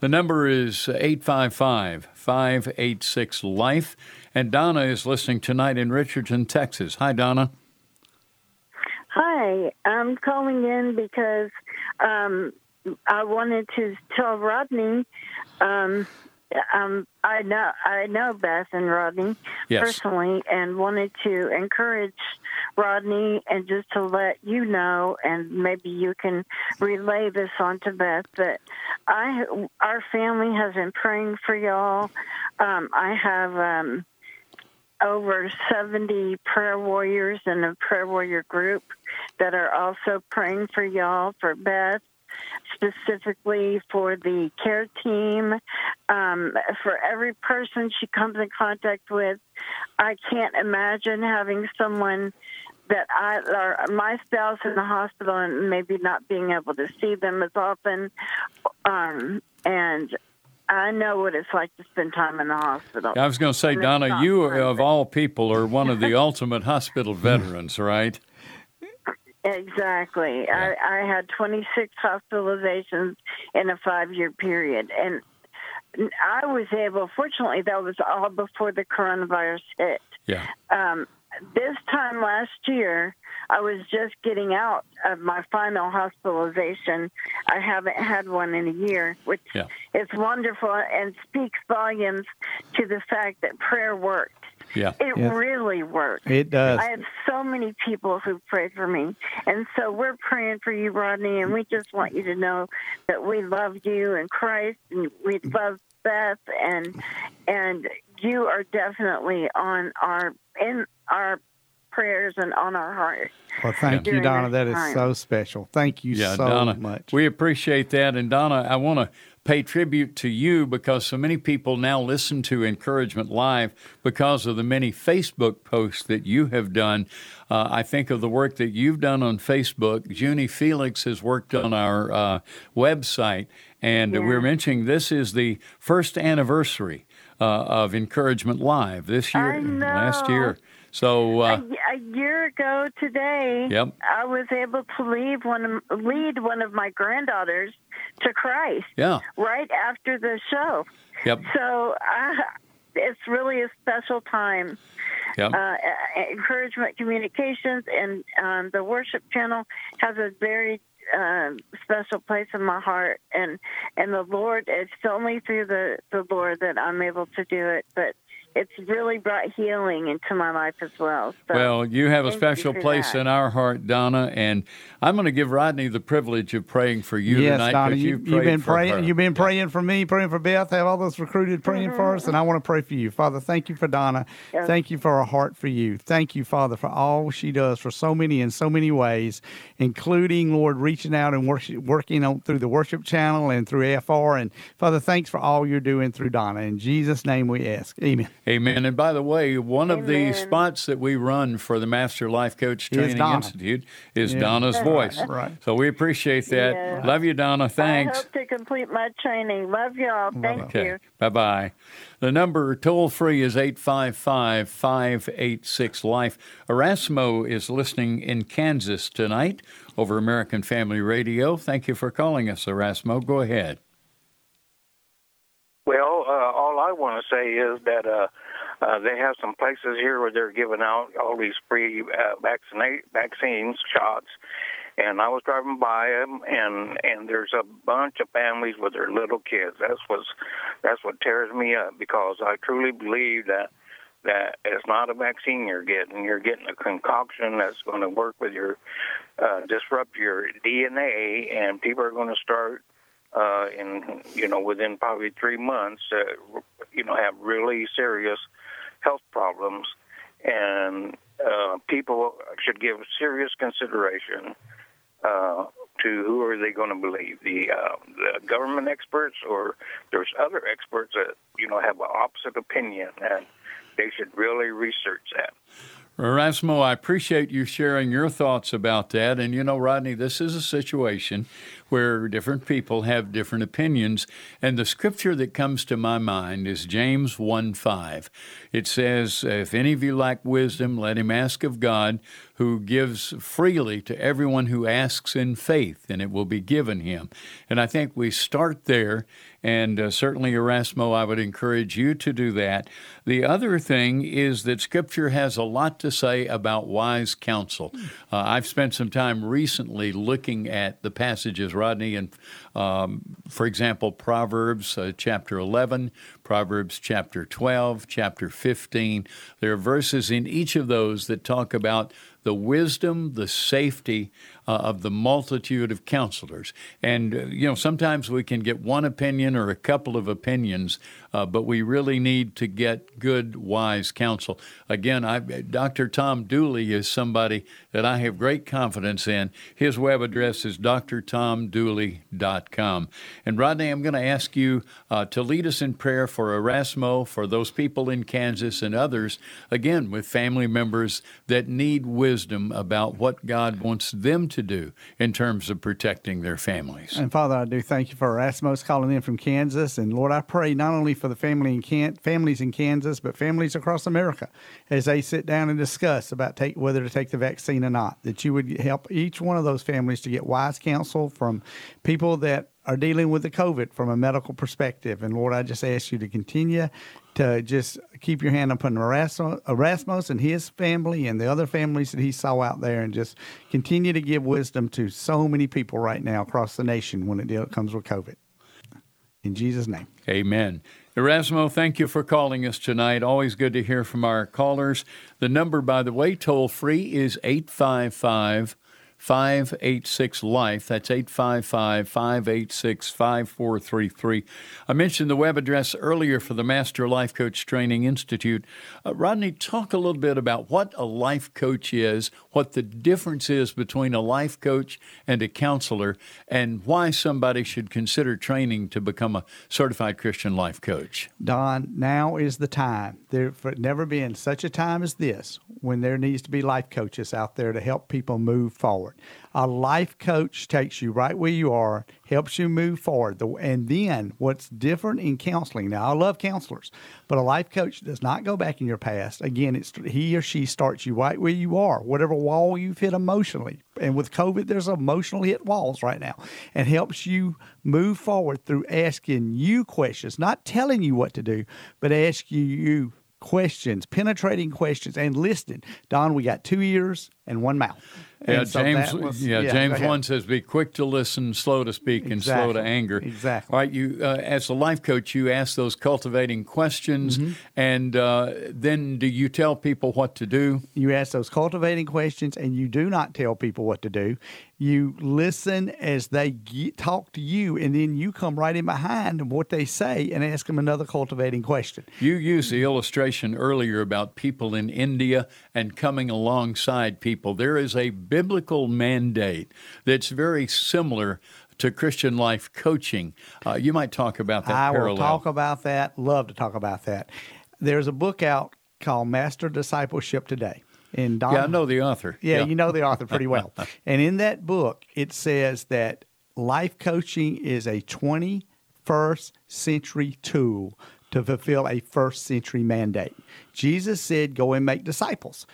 The number is 855 586 Life. And Donna is listening tonight in Richardson, Texas. Hi, Donna. Hi. I'm calling in because um, I wanted to tell Rodney. Um, um, I know I know Beth and Rodney Yes. personally, and wanted to encourage Rodney and just to let you know, and maybe you can relay this on to Beth. That I, our family has been praying for y'all. Um, I have. Um, over 70 prayer warriors in a prayer warrior group that are also praying for y'all, for Beth, specifically for the care team, um, for every person she comes in contact with. I can't imagine having someone that I or my spouse in the hospital and maybe not being able to see them as often. Um, and I know what it's like to spend time in the hospital. I was going to say, And Donna, you of all people are one of the ultimate hospital veterans, right? Exactly. I, I had 26 hospitalizations in a five year period. And I was able, fortunately, that was all before the coronavirus hit. Yeah. Um, this time last year, I was just getting out of my final hospitalization. I haven't had one in a year, which Yeah. is wonderful and speaks volumes to the fact that prayer worked. Yeah. It Yeah. really works. It does. I have so many people who pray for me. And so we're praying for you, Rodney, and we just want you to know that we love you in Christ and we love Beth and and you are definitely on our in our prayers and on our heart. Well, thank you, Donna. this That is time. so special. Thank you Yeah, so Donna, much. we appreciate that. And Donna, I want to pay tribute to you because so many people now listen to Encouragement Live because of the many Facebook posts that you have done. Uh, I think of the work that you've done on Facebook. Junie Felix has worked on our uh, website, and we're mentioning this is the first anniversary uh, of Encouragement Live this year, last year. So, uh, a, a year ago today, Yep. I was able to leave one of, lead one of my granddaughters to Christ yeah, right after the show. yep, So uh, it's really a special time. yep. Uh, Encouragement Communications and um, the worship channel has a very uh, special place in my heart, and and the Lord. It's only through the the Lord that I'm able to do it, but. It's really brought healing into my life as well. So Well, you have a special place that. in our heart, Donna, and I'm going to give Rodney the privilege of praying for you yes, tonight. Donna, 'cause you, you've you've been praying. her. You've been praying for me, praying for Beth. Have all those recruited praying for us, and I mm-hmm. want to pray for you, Father. Thank you for Donna. Yes. Thank you for her heart for you. Thank you, Father, for all she does for so many in so many ways, including Lord reaching out and worship, working on through the worship channel and through AFR. And Father, thanks for all you're doing through Donna. In Jesus' name, we ask. Amen. Amen. And by the way, one of the spots that we run for the Master Life Coach Training Donna. Institute is Yeah. Donna's voice. Right. So we appreciate that. Yeah. Love you, Donna. Thanks. I hope to complete my training. Love y'all. Thank Okay. you. Bye bye. The number toll free is 855 586 Life. Erasmo is listening in Kansas tonight over American Family Radio. Thank you for calling us, Erasmo. Go ahead. Well, uh, all I want to say is that uh, uh, they have some places here where they're giving out all these free uh, vaccina- vaccines shots. And I was driving by them, and and there's a bunch of families with their little kids. That's what's that's what tears me up because I truly believe that that it's not a vaccine you're getting. You're getting a concoction that's going to work with your uh, disrupt your DNA, and people are going to start uh, in you know within probably three months, uh, you know, have really serious health problems, and uh, people should give serious consideration uh, to who are they going to believe the, uh, the government experts or there's other experts that you know have an opposite opinion and they should really research that. Erasmo, I appreciate you sharing your thoughts about that. And you know, Rodney, this is a situation where different people have different opinions. And the scripture that comes to my mind is James 1 5. It says, If any of you lack wisdom, let him ask of God, who gives freely to everyone who asks in faith, and it will be given him. And I think we start there. And uh, certainly, Erasmo, I would encourage you to do that. The other thing is that Scripture has a lot to say about wise counsel. Uh, I've spent some time recently looking at the passages, Rodney, and um, for example, Proverbs uh, chapter 11, Proverbs chapter 12, chapter 15. There are verses in each of those that talk about the wisdom, the safety uh, of the multitude of counselors. And, uh, you know, sometimes we can get one opinion or a couple of opinions, uh, but we really need to get good, wise counsel. Again, I, Dr. Tom Dooley is somebody that I have great confidence in. His web address is drtomdooley.com. And Rodney, I'm going to ask you uh, to lead us in prayer for Erasmo, for those people in Kansas and others, again, with family members that need wisdom about what God wants them to do in terms of protecting their families. And Father, I do thank you for Erasmus calling in from Kansas. And Lord, I pray not only for the family in Can- families in Kansas, but families across America as they sit down and discuss about take, whether to take the vaccine or not, that you would help each one of those families to get wise counsel from people that are dealing with the COVID from a medical perspective. And Lord, I just ask you to continue to just keep your hand upon Erasmus and his family and the other families that he saw out there and just continue to give wisdom to so many people right now across the nation when it comes with COVID. In Jesus' name. Amen. Erasmo, thank you for calling us tonight. Always good to hear from our callers. The number, by the way, toll free is 855 586 Life. That's 855 586 5433. I mentioned the web address earlier for the Master Life Coach Training Institute. Uh, Rodney, talk a little bit about what a life coach is, what the difference is between a life coach and a counselor, and why somebody should consider training to become a certified Christian life coach. Don, now is the time. There never been such a time as this when there needs to be life coaches out there to help people move forward forward. A life coach takes you right where you are, helps you move forward. And then what's different in counseling? Now, I love counselors, but a life coach does not go back in your past. Again, it's he or she starts you right where you are, whatever wall you've hit emotionally. And with COVID, there's emotional hit walls right now, and helps you move forward through asking you questions, not telling you what to do, but asking you questions, penetrating questions, and listening. Don, we got two ears and one mouth. Yeah, so James. Was, yeah, yeah, James one says, "Be quick to listen, slow to speak, exactly. and slow to anger." Exactly. All right. You, uh, as a life coach, you ask those cultivating questions, mm-hmm. and uh, then do you tell people what to do? You ask those cultivating questions, and you do not tell people what to do. You listen as they get, talk to you, and then you come right in behind what they say and ask them another cultivating question. You used the illustration earlier about people in India and coming alongside people. There is a biblical mandate that's very similar to Christian life coaching. Uh, you might talk about that. I parallel. will talk about that. Love to talk about that. There's a book out called Master Discipleship Today. And Don, yeah, I know the author. Yeah, yeah. you know the author pretty well. and in that book, it says that life coaching is a 21st century tool to fulfill a first century mandate. Jesus said, "Go and make disciples."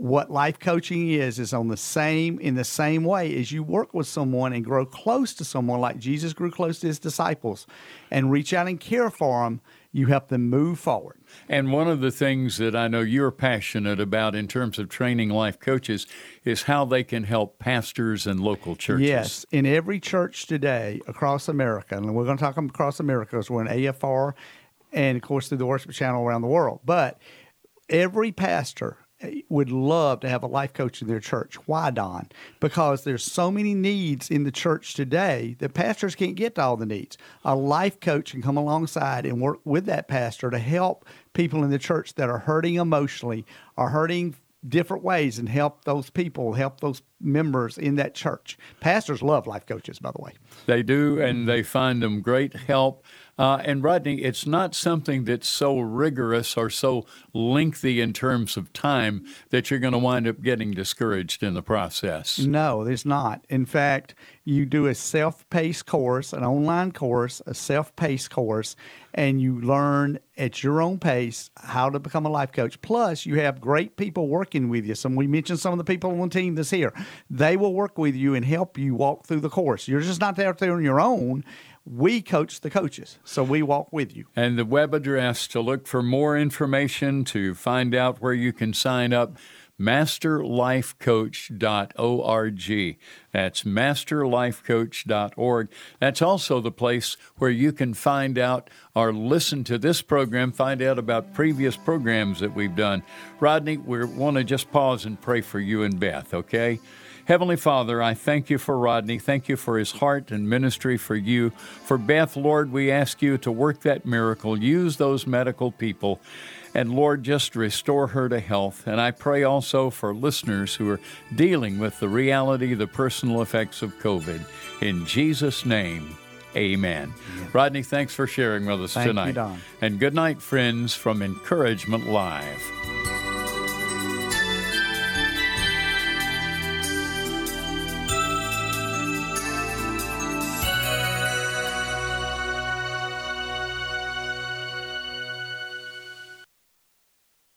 what life coaching is is on the same in the same way as you work with someone and grow close to someone like Jesus grew close to his disciples and reach out and care for them you help them move forward. And one of the things that I know you're passionate about in terms of training life coaches is how they can help pastors and local churches. Yes in every church today across America and we're going to talk across America because we're in AFR and of course through the worship channel around the world. But every pastor would love to have a life coach in their church. Why, Don? Because there's so many needs in the church today that pastors can't get to all the needs. A life coach can come alongside and work with that pastor to help people in the church that are hurting emotionally, are hurting different ways and help those people, help those members in that church. Pastors love life coaches, by the way. They do, and they find them great help. Uh, and Rodney, it's not something that's so rigorous or so lengthy in terms of time that you're going to wind up getting discouraged in the process. No, there's not. In fact, you do a self paced course, an online course, a self paced course, and you learn at your own pace how to become a life coach. Plus, you have great people working with you. Some we mentioned some of the people on the team that's here. They will work with you and help you walk through the course. You're just not out there on your own we coach the coaches, so we walk with you. And the web address to look for more information, to find out where you can sign up, masterlifecoach.org. That's masterlifecoach.org. That's also the place where you can find out or listen to this program, find out about previous programs that we've done. Rodney, we want to just pause and pray for you and Beth, okay? Heavenly Father, I thank you for Rodney. Thank you for his heart and ministry for you. For Beth, Lord, we ask you to work that miracle. Use those medical people. And Lord, just restore her to health. And I pray also for listeners who are dealing with the reality, the personal effects of COVID. In Jesus' name, amen. Rodney, thanks for sharing with us Thank you, tonight. Don. And good night, friends, from Encouragement Live.